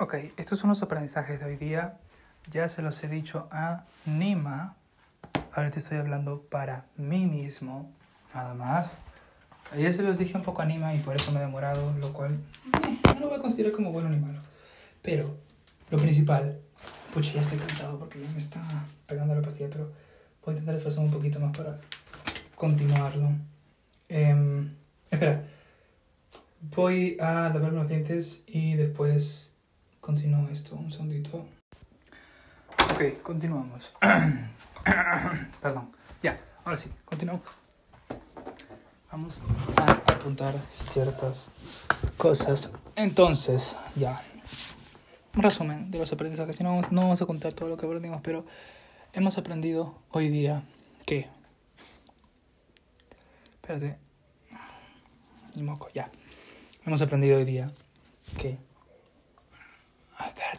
Ok, estos son los aprendizajes de hoy día. Ya se los he dicho a Nima. Ahora te estoy hablando para mí mismo, nada más. Ayer se los dije un poco a Nima y por eso me he demorado, lo cual eh, no lo voy a considerar como bueno ni malo. Pero lo principal, pucha, ya estoy cansado porque ya me está pegando la pastilla, pero voy a intentar esforzarme un poquito más para continuarlo. Em, espera, voy a lavarme los dientes y después continúo esto. Un segundito. Ok, continuamos. Perdón. Ya, ahora sí, continuamos. Vamos a apuntar ciertas cosas. Entonces, ya. Un resumen de los aprendizajes. No vamos, no vamos a contar todo lo que aprendimos, pero hemos aprendido hoy día que. Espérate. Ni moco, ya. Hemos aprendido hoy día que.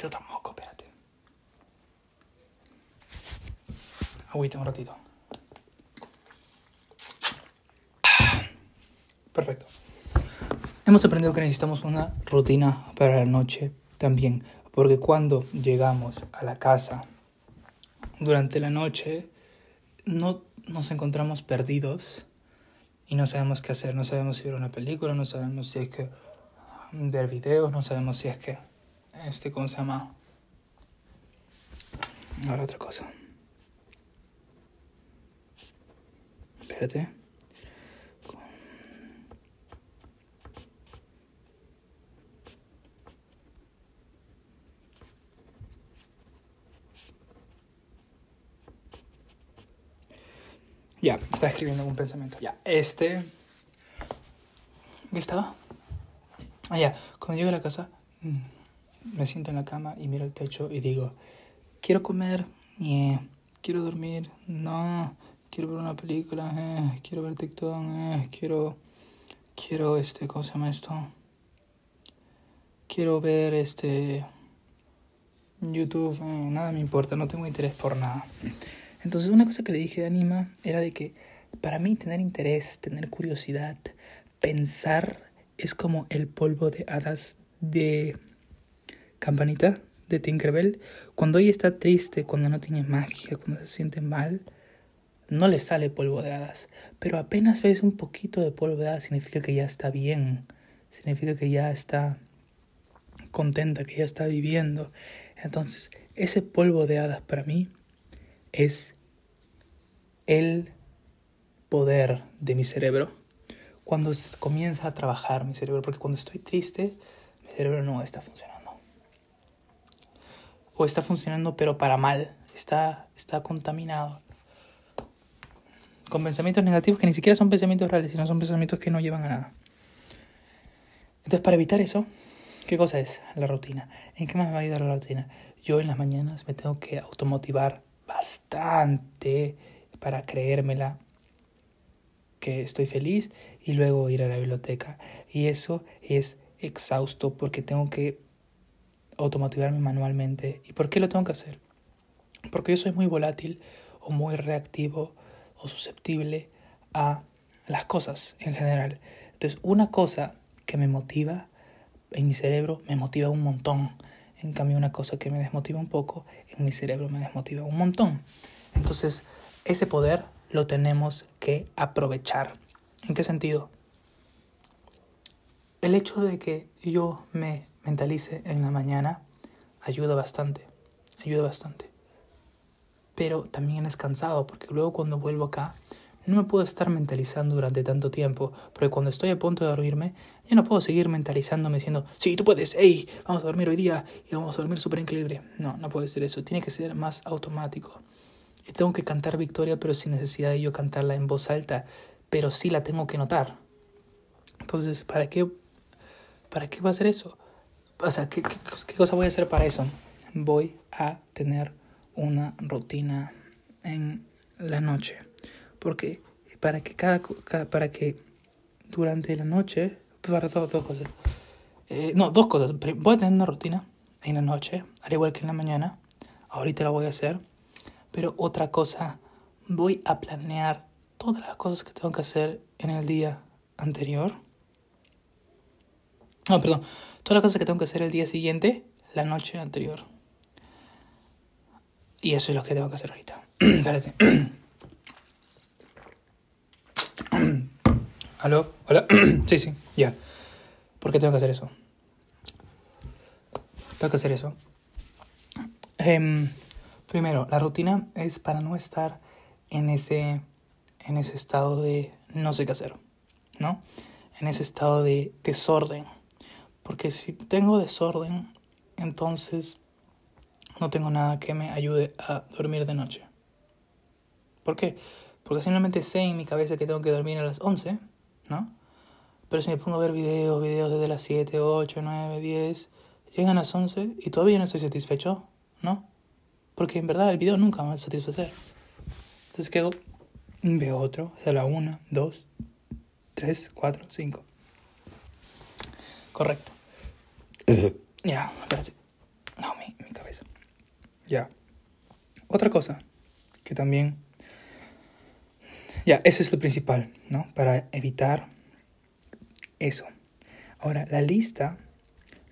Moco, espérate. Agüita un ratito. Perfecto. Hemos aprendido que necesitamos una rutina para la noche también, porque cuando llegamos a la casa durante la noche no nos encontramos perdidos y no sabemos qué hacer, no sabemos si ver una película, no sabemos si es que ver videos, no sabemos si es que este cómo se llama ahora otra cosa. Espérate. Ya, está escribiendo algún pensamiento. Ya, este. ¿Qué estaba? Ah, ya, cuando llego a la casa, mm, me siento en la cama y miro el techo y digo: Quiero comer, quiero dormir, no, quiero ver una película, eh. quiero ver TikTok, eh. quiero. Quiero, este, ¿cómo se llama esto? Quiero ver, este. YouTube, eh. nada me importa, no tengo interés por nada. Entonces una cosa que le dije a Anima era de que para mí tener interés, tener curiosidad, pensar es como el polvo de hadas de Campanita, de Tinkerbell. Cuando ella está triste, cuando no tiene magia, cuando se siente mal, no le sale polvo de hadas. Pero apenas ves un poquito de polvo de hadas significa que ya está bien, significa que ya está contenta, que ya está viviendo. Entonces, ese polvo de hadas para mí es el poder de mi cerebro cuando comienza a trabajar mi cerebro, porque cuando estoy triste, mi cerebro no está funcionando. O está funcionando pero para mal, está, está contaminado. Con pensamientos negativos que ni siquiera son pensamientos reales, sino son pensamientos que no llevan a nada. Entonces, para evitar eso, ¿qué cosa es la rutina? ¿En qué más me va a ayudar la rutina? Yo en las mañanas me tengo que automotivar bastante para creérmela que estoy feliz y luego ir a la biblioteca. Y eso es exhausto porque tengo que automotivarme manualmente. ¿Y por qué lo tengo que hacer? Porque yo soy muy volátil o muy reactivo o susceptible a las cosas en general. Entonces, una cosa que me motiva en mi cerebro me motiva un montón. En cambio, una cosa que me desmotiva un poco, en mi cerebro me desmotiva un montón. Entonces, ese poder lo tenemos que aprovechar. ¿En qué sentido? El hecho de que yo me mentalice en la mañana ayuda bastante, ayuda bastante. Pero también es cansado porque luego cuando vuelvo acá no me puedo estar mentalizando durante tanto tiempo, porque cuando estoy a punto de dormirme, ya no puedo seguir mentalizándome diciendo, sí, tú puedes, hey, vamos a dormir hoy día y vamos a dormir súper increíble. No, no puede ser eso, tiene que ser más automático. Y tengo que cantar victoria, pero sin necesidad de yo cantarla en voz alta, pero sí la tengo que notar. Entonces, ¿para qué, para qué va a ser eso? O sea, ¿qué, qué cosa voy a hacer para eso? Voy a tener una rutina en la noche. Porque para que cada, para que durante la noche para dos, dos cosas. Eh, no dos cosas. Voy a tener una rutina en la noche al igual que en la mañana. Ahorita la voy a hacer. Pero otra cosa voy a planear todas las cosas que tengo que hacer en el día anterior. No perdón todas las cosas que tengo que hacer el día siguiente la noche anterior. Y eso es lo que tengo que hacer ahorita. Espérate. ¿Aló? ¿Hola? sí, sí, ya. ¿Por qué tengo que hacer eso? Tengo que hacer eso. Em, primero, la rutina es para no estar en ese, en ese estado de no sé qué hacer, ¿no? En ese estado de desorden. Porque si tengo desorden, entonces no tengo nada que me ayude a dormir de noche. ¿Por qué? Porque simplemente sé en mi cabeza que tengo que dormir a las 11, ¿no? Pero si me pongo a ver videos, videos desde las 7, 8, 9, 10, llegan a las 11 y todavía no estoy satisfecho, ¿no? Porque en verdad el video nunca me va a satisfacer. Entonces, ¿qué hago? Veo otro, o sea, la 1, 2, 3, 4, 5. Correcto. ya, espérate. No, mi, cabeza. Ya. Otra cosa que también... Ya, ese es lo principal, ¿no? Para evitar eso. Ahora, la lista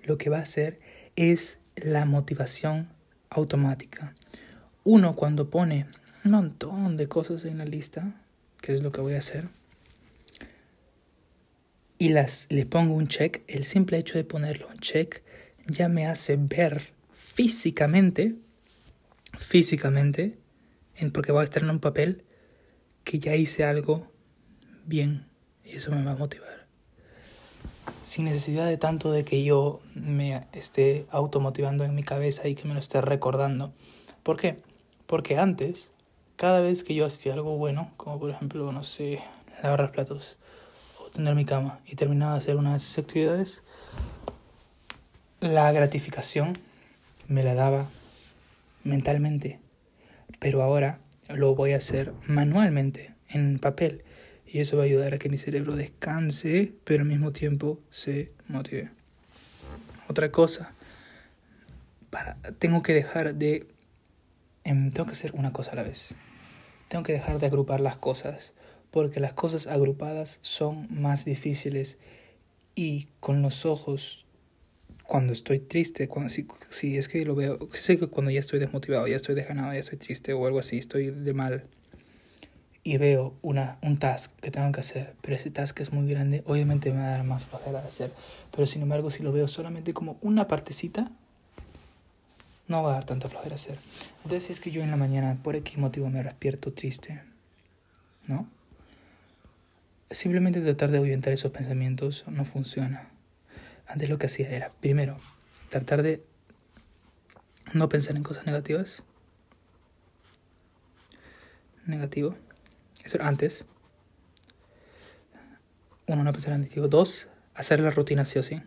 lo que va a hacer es la motivación automática. Uno cuando pone un montón de cosas en la lista, que es lo que voy a hacer, y las le pongo un check, el simple hecho de ponerlo un check ya me hace ver físicamente, físicamente, en, porque va a estar en un papel, que ya hice algo bien y eso me va a motivar sin necesidad de tanto de que yo me esté automotivando en mi cabeza y que me lo esté recordando. ¿Por qué? Porque antes, cada vez que yo hacía algo bueno, como por ejemplo, no sé, lavar los platos o tener mi cama y terminaba de hacer una de esas actividades, la gratificación me la daba mentalmente, pero ahora lo voy a hacer manualmente en papel y eso va a ayudar a que mi cerebro descanse, pero al mismo tiempo se motive. Otra cosa, para, tengo que dejar de... Em, tengo que hacer una cosa a la vez. Tengo que dejar de agrupar las cosas, porque las cosas agrupadas son más difíciles y con los ojos cuando estoy triste, cuando, si, si es que lo veo, sé que cuando ya estoy desmotivado, ya estoy desganado, ya estoy triste o algo así, estoy de mal, y veo una, un task que tengo que hacer, pero ese task es muy grande, obviamente me va a dar más flojera de hacer. Pero sin embargo, si lo veo solamente como una partecita, no va a dar tanta flojera hacer. Entonces, si es que yo en la mañana, por X motivo, me despierto triste, ¿no? Simplemente tratar de ahuyentar esos pensamientos no funciona. Antes lo que hacía era, primero, tratar de no pensar en cosas negativas. Negativo. Eso antes. Uno, no pensar en negativo. Dos, hacer la rutina sí o sí.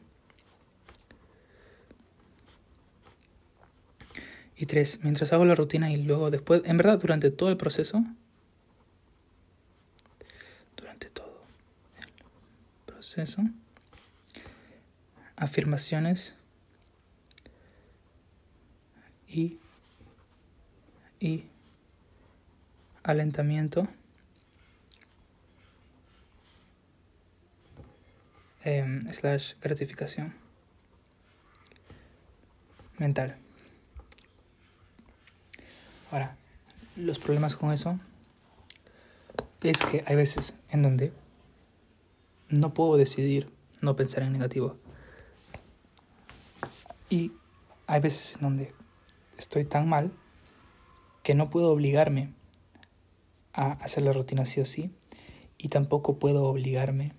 Y tres, mientras hago la rutina y luego después, en verdad, durante todo el proceso, durante todo el proceso, afirmaciones. Y, y alentamiento. Em, slash gratificación. Mental. Ahora, los problemas con eso es que hay veces en donde no puedo decidir no pensar en negativo. Y hay veces en donde estoy tan mal que no puedo obligarme a hacer la rutina sí o sí y tampoco puedo obligarme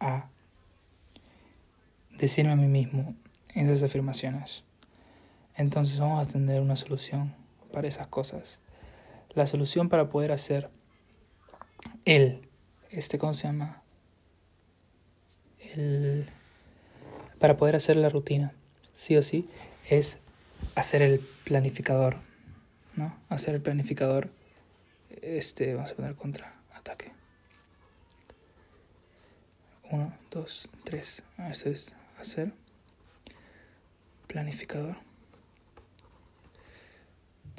a decirme a mí mismo esas afirmaciones. Entonces vamos a tener una solución para esas cosas. La solución para poder hacer el, este, ¿cómo se llama? El, para poder hacer la rutina, sí o sí, es hacer el planificador, ¿no? Hacer el planificador, este, vamos a poner contra ataque. 1, 2, 3. Esto es hacer planificador.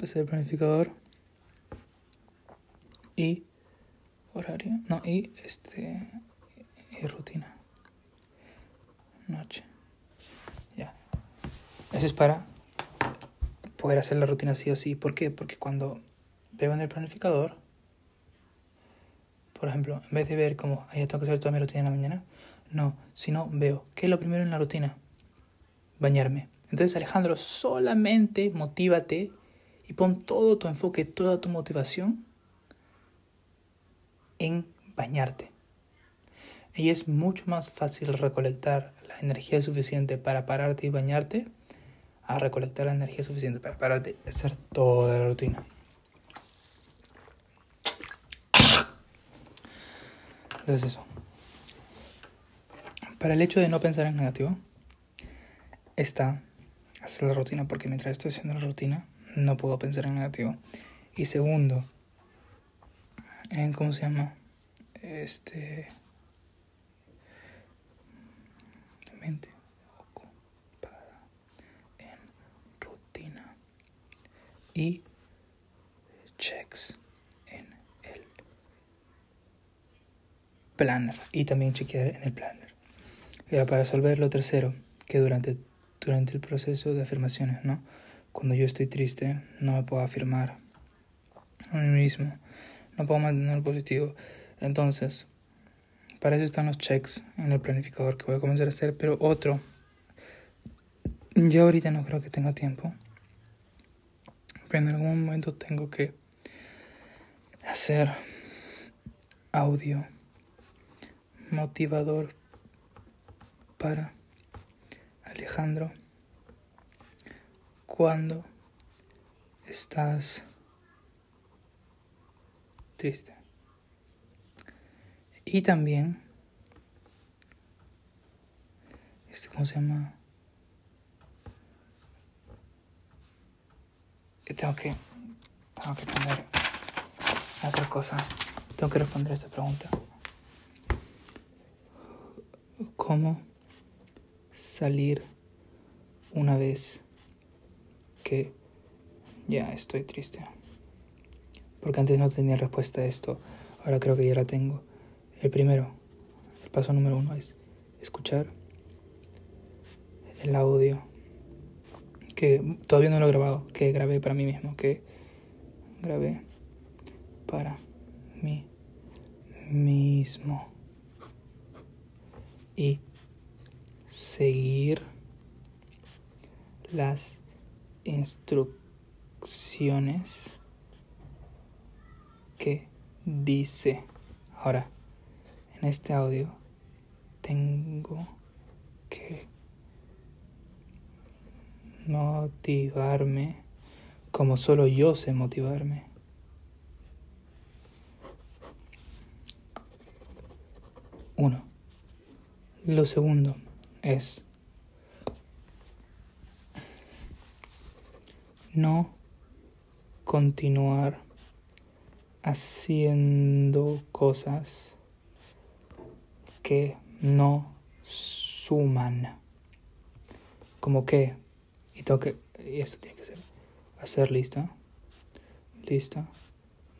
Hacer el planificador y horario. No, y este y rutina. Noche. Ya. Eso es para poder hacer la rutina sí o sí. ¿Por qué? Porque cuando veo en el planificador, por ejemplo, en vez de ver como, ya tengo que hacer toda mi rutina en la mañana, no, sino veo, ¿qué es lo primero en la rutina? Bañarme. Entonces, Alejandro, solamente motívate y pon todo tu enfoque, toda tu motivación en bañarte. Y es mucho más fácil recolectar la energía suficiente para pararte y bañarte a recolectar la energía suficiente para pararte y hacer toda la rutina. Entonces eso. Para el hecho de no pensar en negativo, está hacer la rutina, porque mientras estoy haciendo la rutina, no puedo pensar en negativo. Y segundo, cómo se llama, este, mente ocupada en rutina y checks en el planner y también chequear en el planner. Era para resolver lo tercero, que durante, durante el proceso de afirmaciones, ¿no? Cuando yo estoy triste, no me puedo afirmar a mí mismo, no puedo mantener positivo. Entonces, para eso están los checks en el planificador que voy a comenzar a hacer, pero otro, yo ahorita no creo que tenga tiempo, pero en algún momento tengo que hacer audio motivador para Alejandro cuando estás triste. Y también, este, ¿cómo se llama? Tengo que, tengo que poner otra cosa. Tengo que responder esta pregunta. ¿Cómo salir una vez que ya estoy triste. Porque antes no tenía respuesta a esto, ahora creo que ya la tengo. El primero, el paso número uno es escuchar el audio que todavía no lo he grabado, que grabé para mí mismo, que grabé para mí mismo. Y seguir las instrucciones que dice. Ahora, en este audio tengo que motivarme como solo yo sé motivarme. Uno. Lo segundo es no continuar haciendo cosas que no suman. Como que, y tengo que, y esto tiene que ser, hacer lista, lista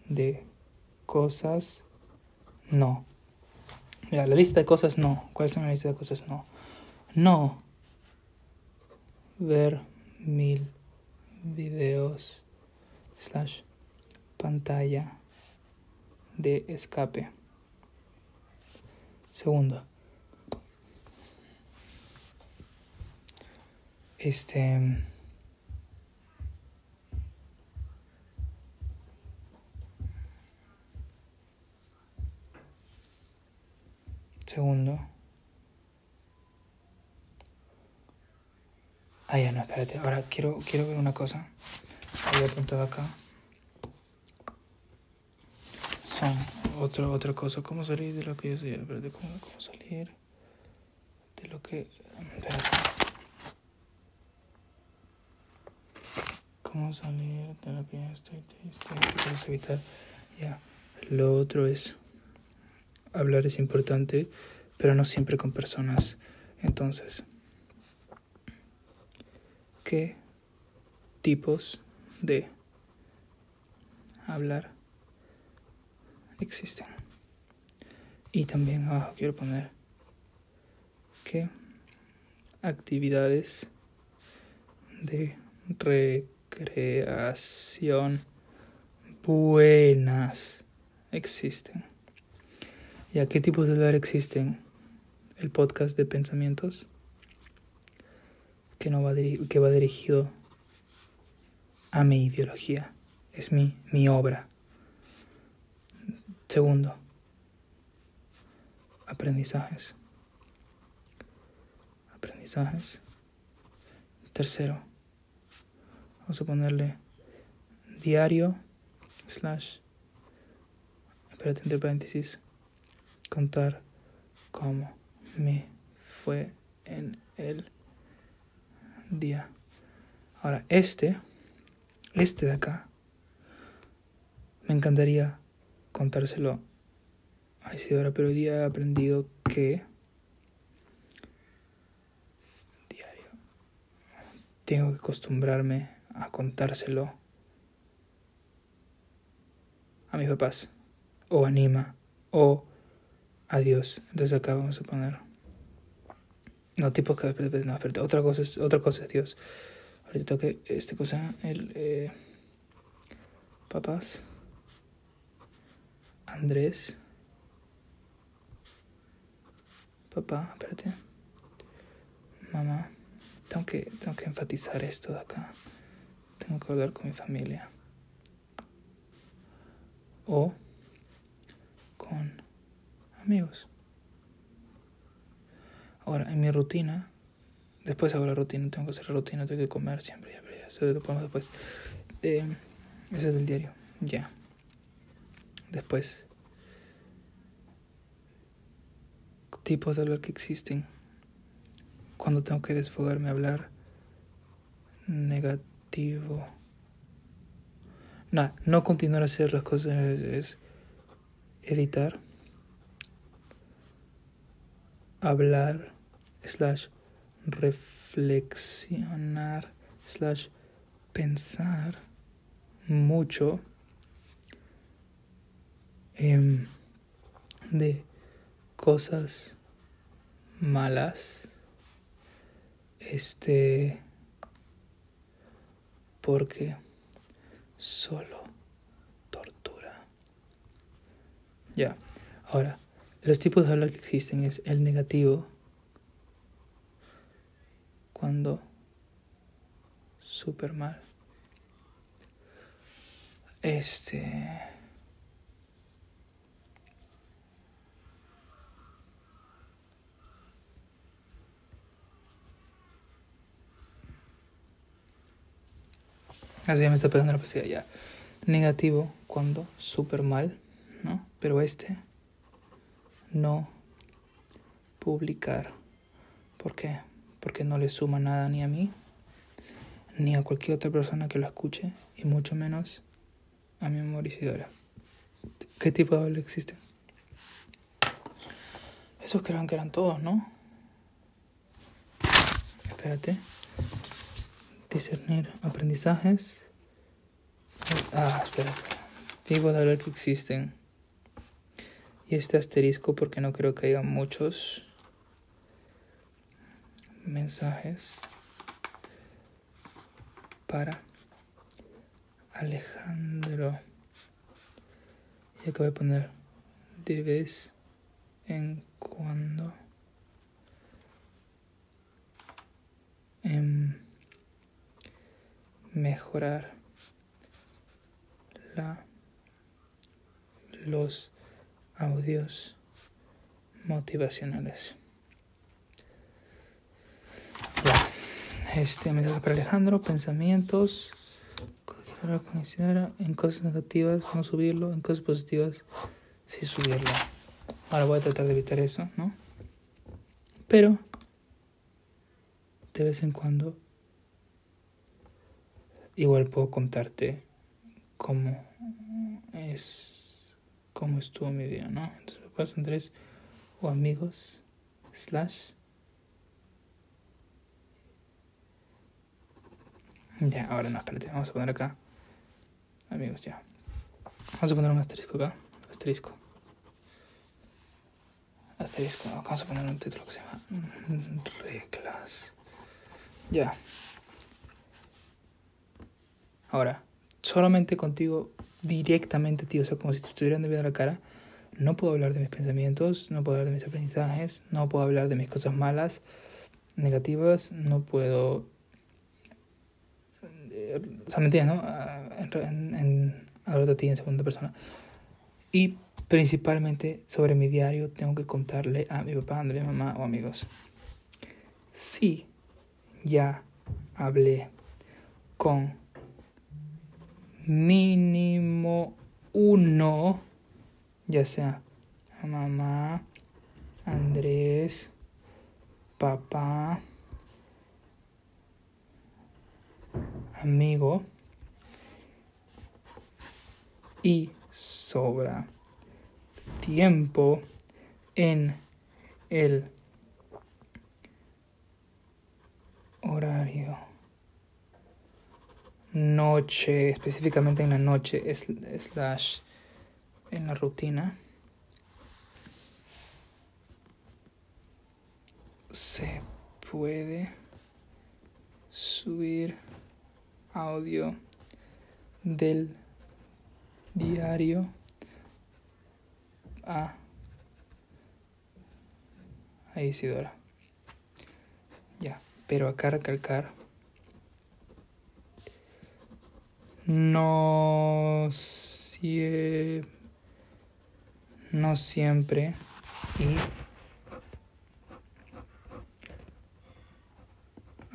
de cosas no. Mira, la lista de cosas no. ¿Cuál es la lista de cosas no? No ver mil videos slash pantalla de escape. Segundo. Este... Segundo. Ah, ya no, espérate. Ahora quiero, quiero ver una cosa. Había apuntado acá. Son otra, otra cosa. ¿Cómo salir de lo que yo soy? Espérate, ¿cómo, cómo salir de lo que. Espérate. ¿Cómo salir de lo que yo estoy triste? ¿Qué evitar? Ya. Lo otro es. Hablar es importante, pero no siempre con personas. Entonces qué tipos de hablar existen. Y también abajo quiero poner qué actividades de recreación buenas existen. ¿Y a qué tipos de hablar existen? El podcast de pensamientos, que, no va, que va dirigido a mi ideología, es mi, mi obra. Segundo, aprendizajes. Aprendizajes. Tercero, vamos a ponerle diario slash, espérate entre paréntesis, contar cómo me fue en el día. Ahora, este, este de acá, me encantaría contárselo a Isidora, pero hoy día he aprendido que diario tengo que acostumbrarme a contárselo a mis papás, o anima, o a Dios. Entonces acá vamos a poner. No, tipo que. No, espérate, otra cosa es, otra cosa es Dios. Ahorita toque esta cosa, el. Eh, papás. Andrés. Papá, espérate. Mamá. Tengo que, tengo que enfatizar esto de acá. Tengo que hablar con mi familia o con amigos. Ahora, en mi rutina, después hago la rutina, tengo que hacer la rutina, tengo que comer siempre, ya, ya, eso lo ponemos después. Eh, ese es del diario, ya. Después, tipos de hablar que existen. Cuando tengo que desfogarme, hablar negativo. No, no continuar a hacer las cosas es evitar hablar slash reflexionar slash pensar mucho de cosas malas este porque solo tortura. Ya, ahora, los tipos de hablar que existen es el negativo, cuando súper mal. Este... Así ya me está pegando la pasilla ya. Negativo cuando súper mal, ¿no? Pero este, no publicar. ¿Por qué? Porque no le suma nada ni a mí, ni a cualquier otra persona que lo escuche, y mucho menos a mi amor ¿Qué tipo de habla existe? Esos crean que eran todos, ¿no? Espérate discernir aprendizajes. Ah, espera. Digo de hablar que existen. Y este asterisco porque no creo que haya muchos mensajes para Alejandro. Y acabo de poner de vez en cuando. En mejorar la, los audios motivacionales. Este mensaje para Alejandro, pensamientos, en cosas negativas no subirlo, en cosas positivas sí subirlo. Ahora voy a tratar de evitar eso, ¿no? Pero de vez en cuando igual puedo contarte cómo es cómo estuvo mi día, ¿no? Entonces puedes Andrés o amigos slash. Ya ahora no espérate vamos a poner acá. Amigos ya. Vamos a poner un asterisco acá asterisco. Asterisco vamos a poner un título que se llama reglas. Ya Ahora, solamente contigo, directamente, tío, o sea, como si te estuvieran viendo la cara, no puedo hablar de mis pensamientos, no puedo hablar de mis aprendizajes, no puedo hablar de mis cosas malas, negativas, no puedo... O sea, ¿me entiendes, no? Ah, en, en, hablar de ti en segunda persona. Y principalmente sobre mi diario tengo que contarle a mi papá, André, mamá o amigos. Sí, ya hablé con mínimo uno, ya sea mamá, Andrés, papá, amigo y sobra tiempo en el horario noche, específicamente en la noche, slash en la rutina, se puede subir audio del diario a, a Isidora. Ya, pero acá recalcar no, sie no siempre y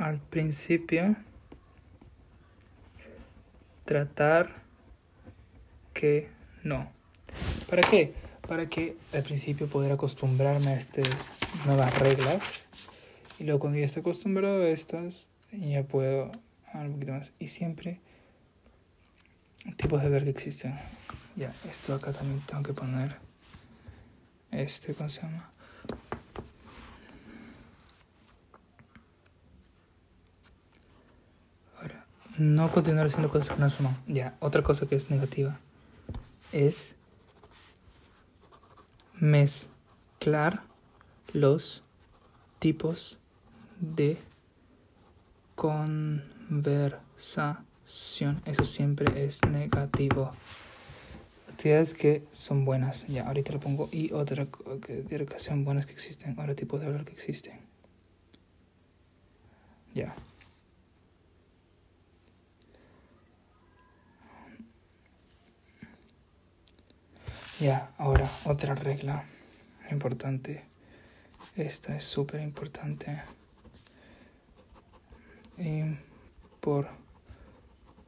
al principio tratar que no. ¿Para qué? Para que al principio poder acostumbrarme a estas nuevas reglas y luego cuando ya esté acostumbrado a estas ya puedo un poquito más y siempre tipos de ver que existen. Ya, esto acá también tengo que poner. Este, ¿cómo se llama? Ahora, no continuar haciendo cosas que no suman. Ya, otra cosa que es negativa es mezclar los tipos de conversación eso siempre es negativo. Actividades que son buenas, ya, ahorita lo pongo. Y otra que son buenas que existen, ahora tipo de hablar que existen. Ya. Ya, ahora otra regla importante. Esta es súper importante.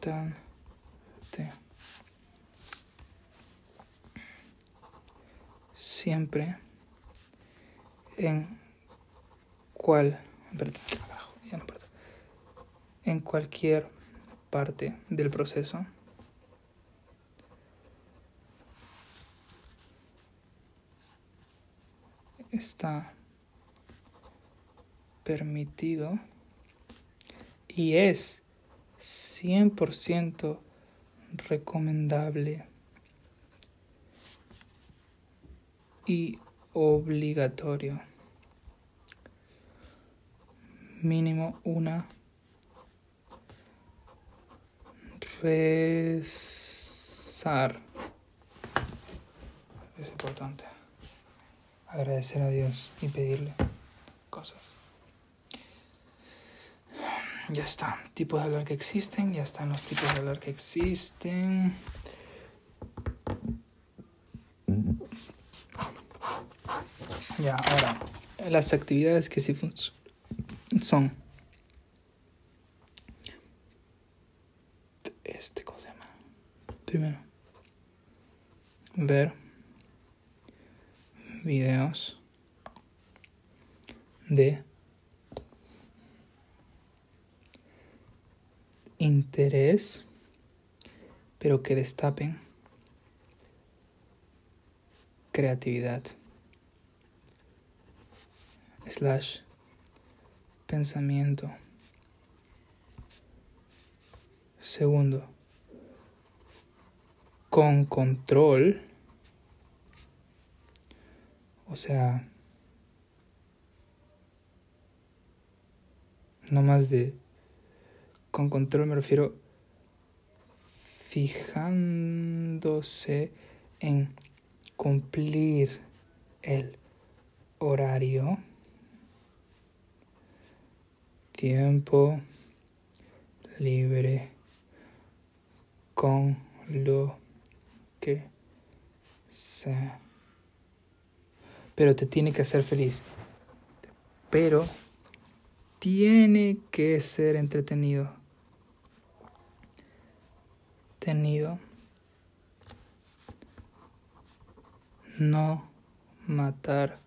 Por siempre en cual en cualquier parte del proceso está permitido y es 100% recomendable y obligatorio. Mínimo una rezar. Es importante. Agradecer a Dios y pedirle cosas. Ya está. Tipos de hablar que existen. Ya están los tipos de hablar que existen. Ya, ahora, las actividades que sí son. Este, ¿cómo se llama? Primero, ver videos de interés, pero que destapen creatividad slash pensamiento. Segundo, con control, o sea, no más de con control me refiero fijándose en cumplir el horario, tiempo libre con lo que sea. Pero te tiene que hacer feliz. Pero tiene que ser entretenido. Tenido. No matar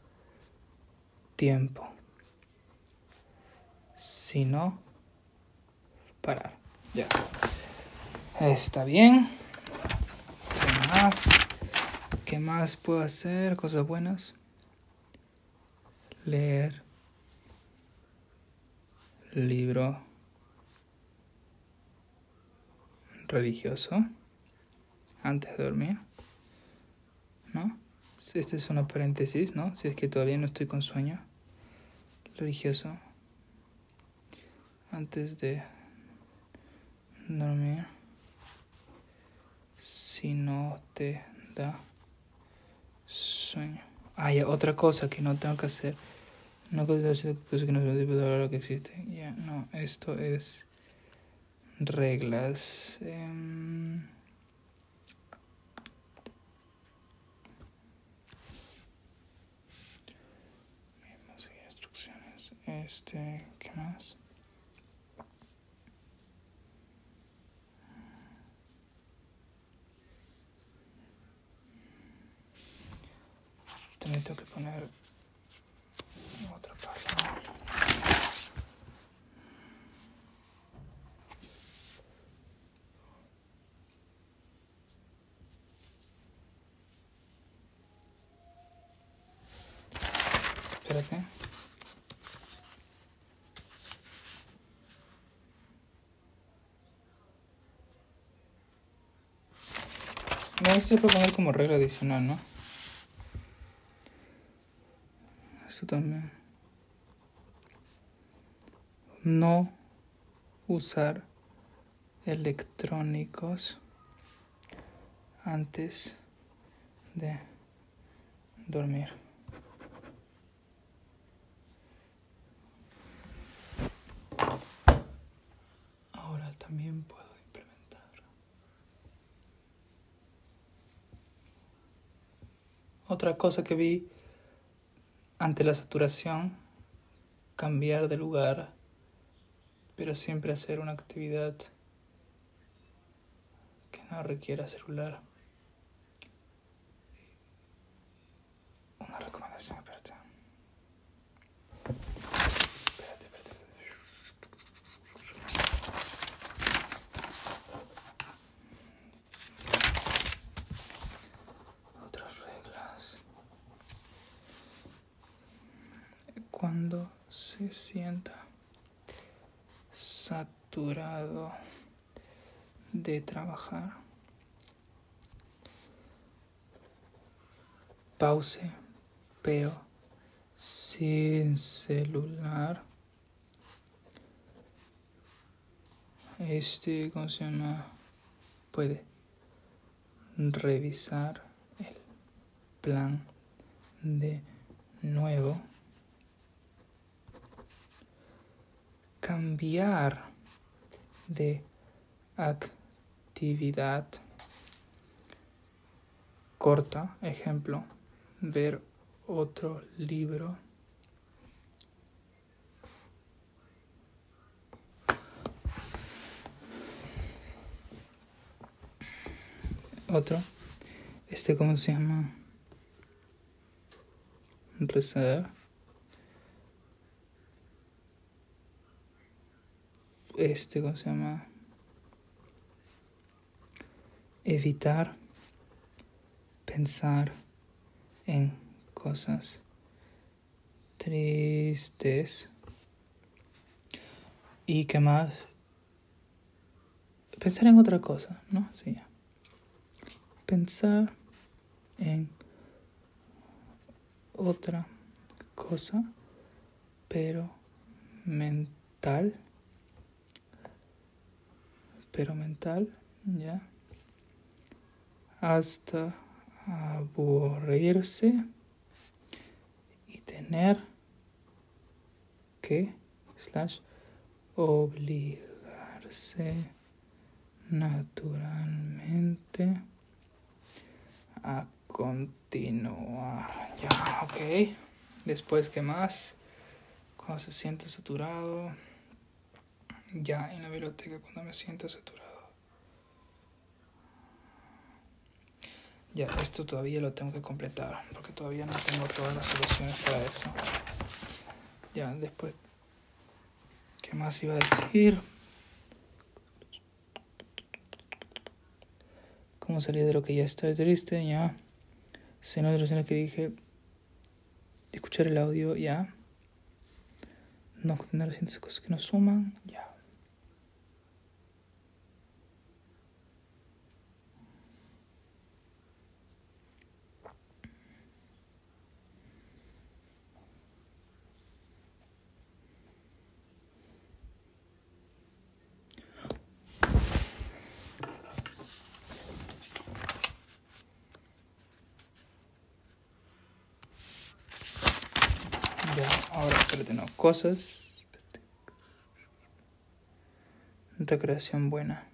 tiempo. Sino parar. Ya. Está bien. ¿Qué más? ¿Qué más puedo hacer? Cosas buenas. Leer. Libro. Religioso. Antes de dormir. ¿No? Este es una paréntesis, ¿no? Si es que todavía no estoy con sueño. Religioso. Antes de dormir si no te da sueño. Ah, ya, otra cosa que no tengo que hacer. No cosa que no se debe lo que existe. Ya, no, esto es reglas. Eh, instrucciones. Este, ¿qué más? También tengo que poner otra página. Espérate. No, esto se puede poner como regla adicional, ¿no? Esto también. No usar electrónicos antes de dormir. Ahora también puedo implementar otra cosa que vi ante la saturación, cambiar de lugar, pero siempre hacer una actividad que no requiera celular. Una recomendación, espérate. Espérate, espérate. Otras reglas. Cuando se sienta de trabajar, pause, pero sin celular. Este, ¿cómo se llama? Puede revisar el plan de nuevo. Cambiar de actividad corta, ejemplo, ver otro libro. Otro, este, ¿cómo se llama? Rezar. Este, ¿cómo se llama? Evitar pensar en cosas tristes. ¿Y qué más? Pensar en otra cosa, ¿no? Sí, ya. Pensar en otra cosa, pero mental. Pero mental, ¿ya? hasta aburrirse y tener que slash obligarse naturalmente a continuar. Ya, ok. Después, ¿qué más? Cuando se siente saturado. Ya, en la biblioteca cuando me siento saturado. Ya, esto todavía lo tengo que completar, porque todavía no tengo todas las soluciones para eso. Ya, después, ¿qué más iba a decir? ¿Cómo salir de lo que ya estoy triste? Ya. Si no de que dije, escuchar el audio, ya. No contener las cosas que nos suman, ya. Cosas. Recreación buena.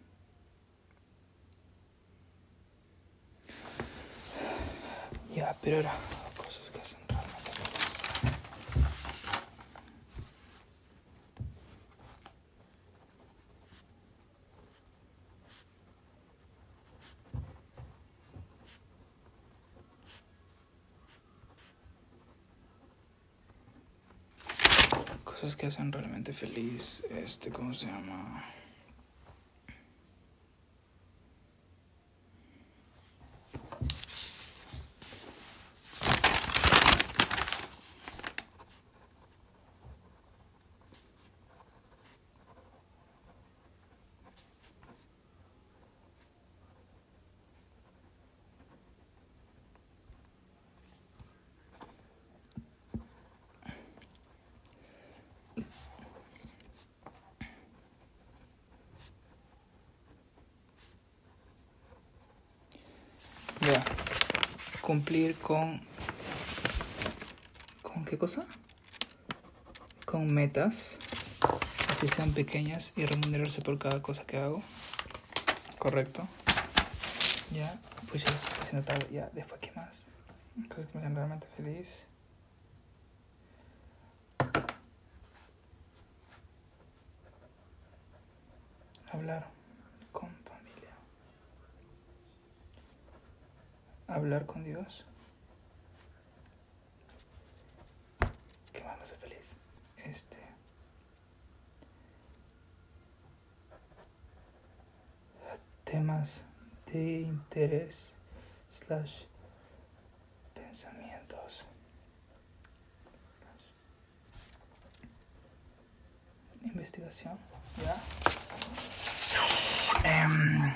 Ya, pero ahora cosas que hacen realmente hacen realmente feliz, este, ¿cómo se llama? Ya. Cumplir con... ¿Con qué cosa? Con metas. Así sean pequeñas y remunerarse por cada cosa que hago. Correcto. Ya. Pues ya estoy haciendo todo. Ya. Después, ¿qué más? Cosas que me hacen realmente feliz. Hablar. Hablar con Dios. ¿Qué más me hace feliz? Este. Temas de interés slash pensamientos. Investigación, ¿ya? Eh,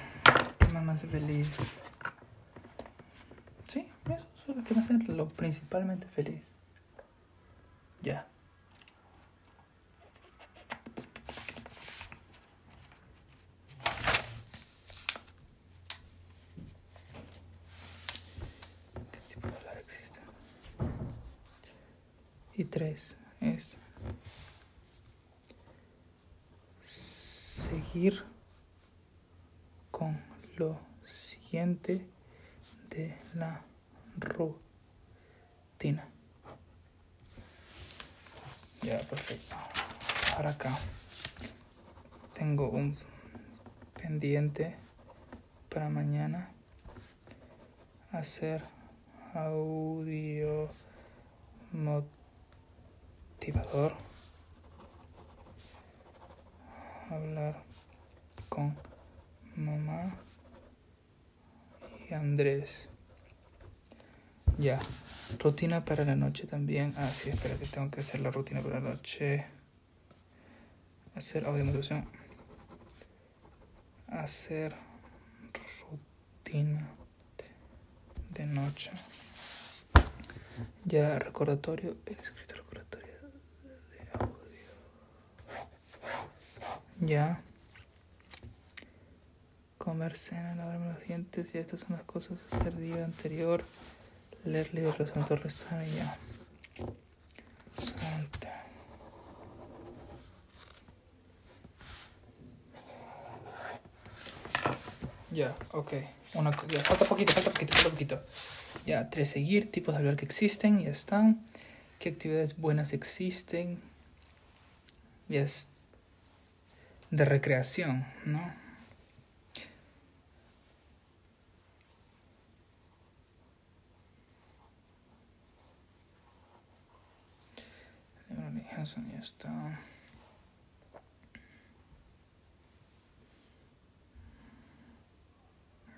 ¿Qué más feliz? Lo que me hace lo principalmente feliz. Ya. ¿Qué tipo de existe? Y tres es seguir con lo siguiente de la rutina. Ya, perfecto. Ahora acá. Tengo un pendiente para mañana. Hacer audio motivador. Hablar con mamá y Andrés ya. Rutina para la noche también. Ah, sí, espera que tengo que hacer la rutina para la noche. Hacer audio motivación. Hacer rutina de noche. Ya recordatorio. El escrito recordatorio de audio. Ya. comer cena, lavarme los dientes, y estas son las cosas hacer día anterior, rezar, rezar y ya. Ya, ok. Una, ya, falta poquito, falta poquito, falta poquito. Ya, tres seguir, tipos de hablar que existen, ya están. ¿Qué actividades buenas existen? Ya es de recreación, ¿no? Ya está.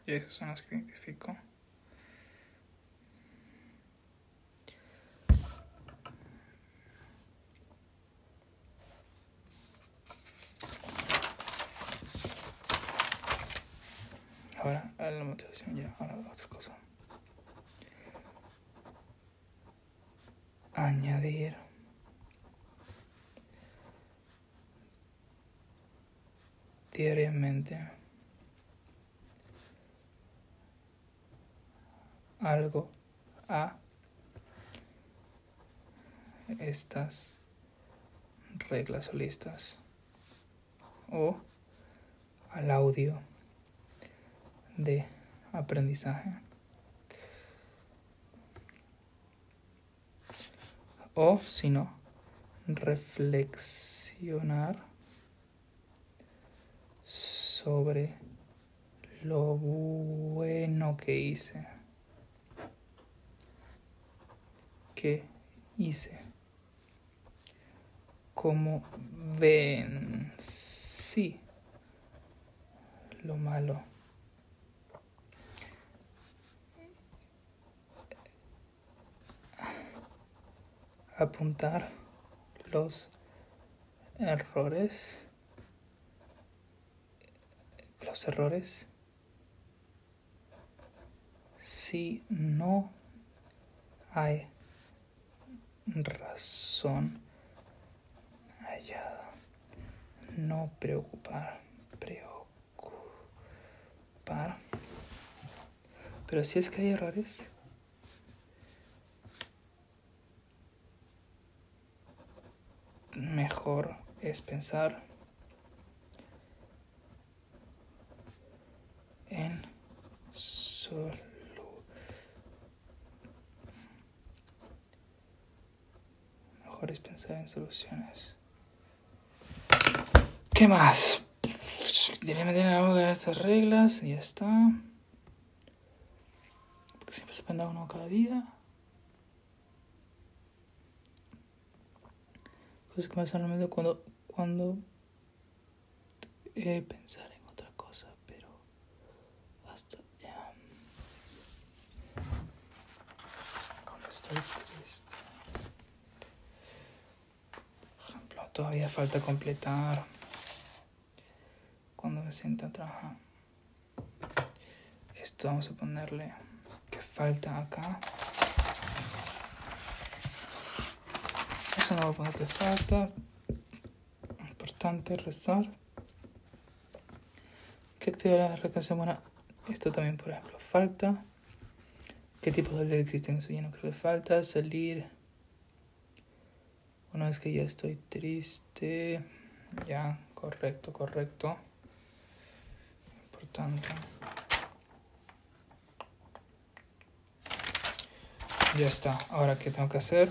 Y esas son las que identifico. Ahora, la motivación ya, ahora otra cosa. Añadir. Diariamente. algo a estas reglas listas o al audio de aprendizaje o si no reflexionar sobre lo bueno que hice que hice. Como vencí lo malo. Apuntar los errores. Los errores. Si no hay razón hallada. No preocupar, preocupar. Pero si es que hay errores, mejor es pensar en solo mejor es pensar en soluciones. ¿Qué más? Diría tener algo de estas reglas y ya está. Porque siempre se aprende uno cada día. Cosas que me hacen cuando, cuando eh, pensar en otra cosa, pero hasta ya. Cuando estoy Todavía falta completar. Cuando me sienta a. Esto vamos a ponerle que falta acá. Eso no voy a poner que falta. Importante rezar. ¿Qué actividad de recreación buena? Esto también, por ejemplo, falta. ¿Qué tipo de leer existen? Eso ya no creo que falta. Salir una vez que ya estoy triste, ya, correcto, correcto. Importante. Ya está. Ahora, ¿qué tengo que hacer?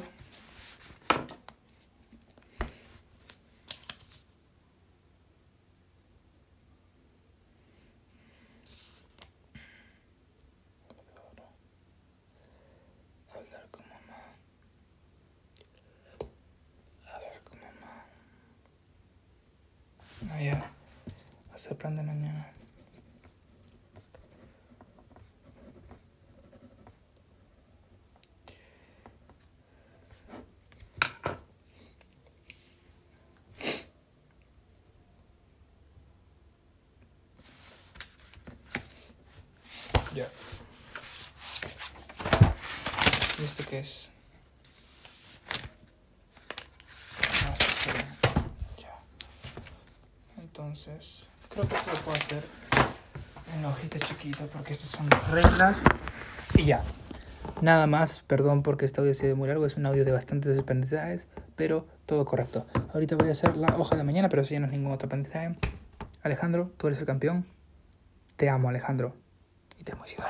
plan de mañana. Ya. ¿Y esto qué es? Ah, Creo que esto lo puedo hacer en la hojita chiquita porque estas son las reglas. Y ya. Nada más, perdón porque este audio ha sido muy largo, es un audio de bastantes aprendizajes, pero todo correcto. Ahorita voy a hacer la hoja de mañana, pero eso ya no es ningún otro aprendizaje. Alejandro, tú eres el campeón. Te amo, Alejandro. Y te amo, también.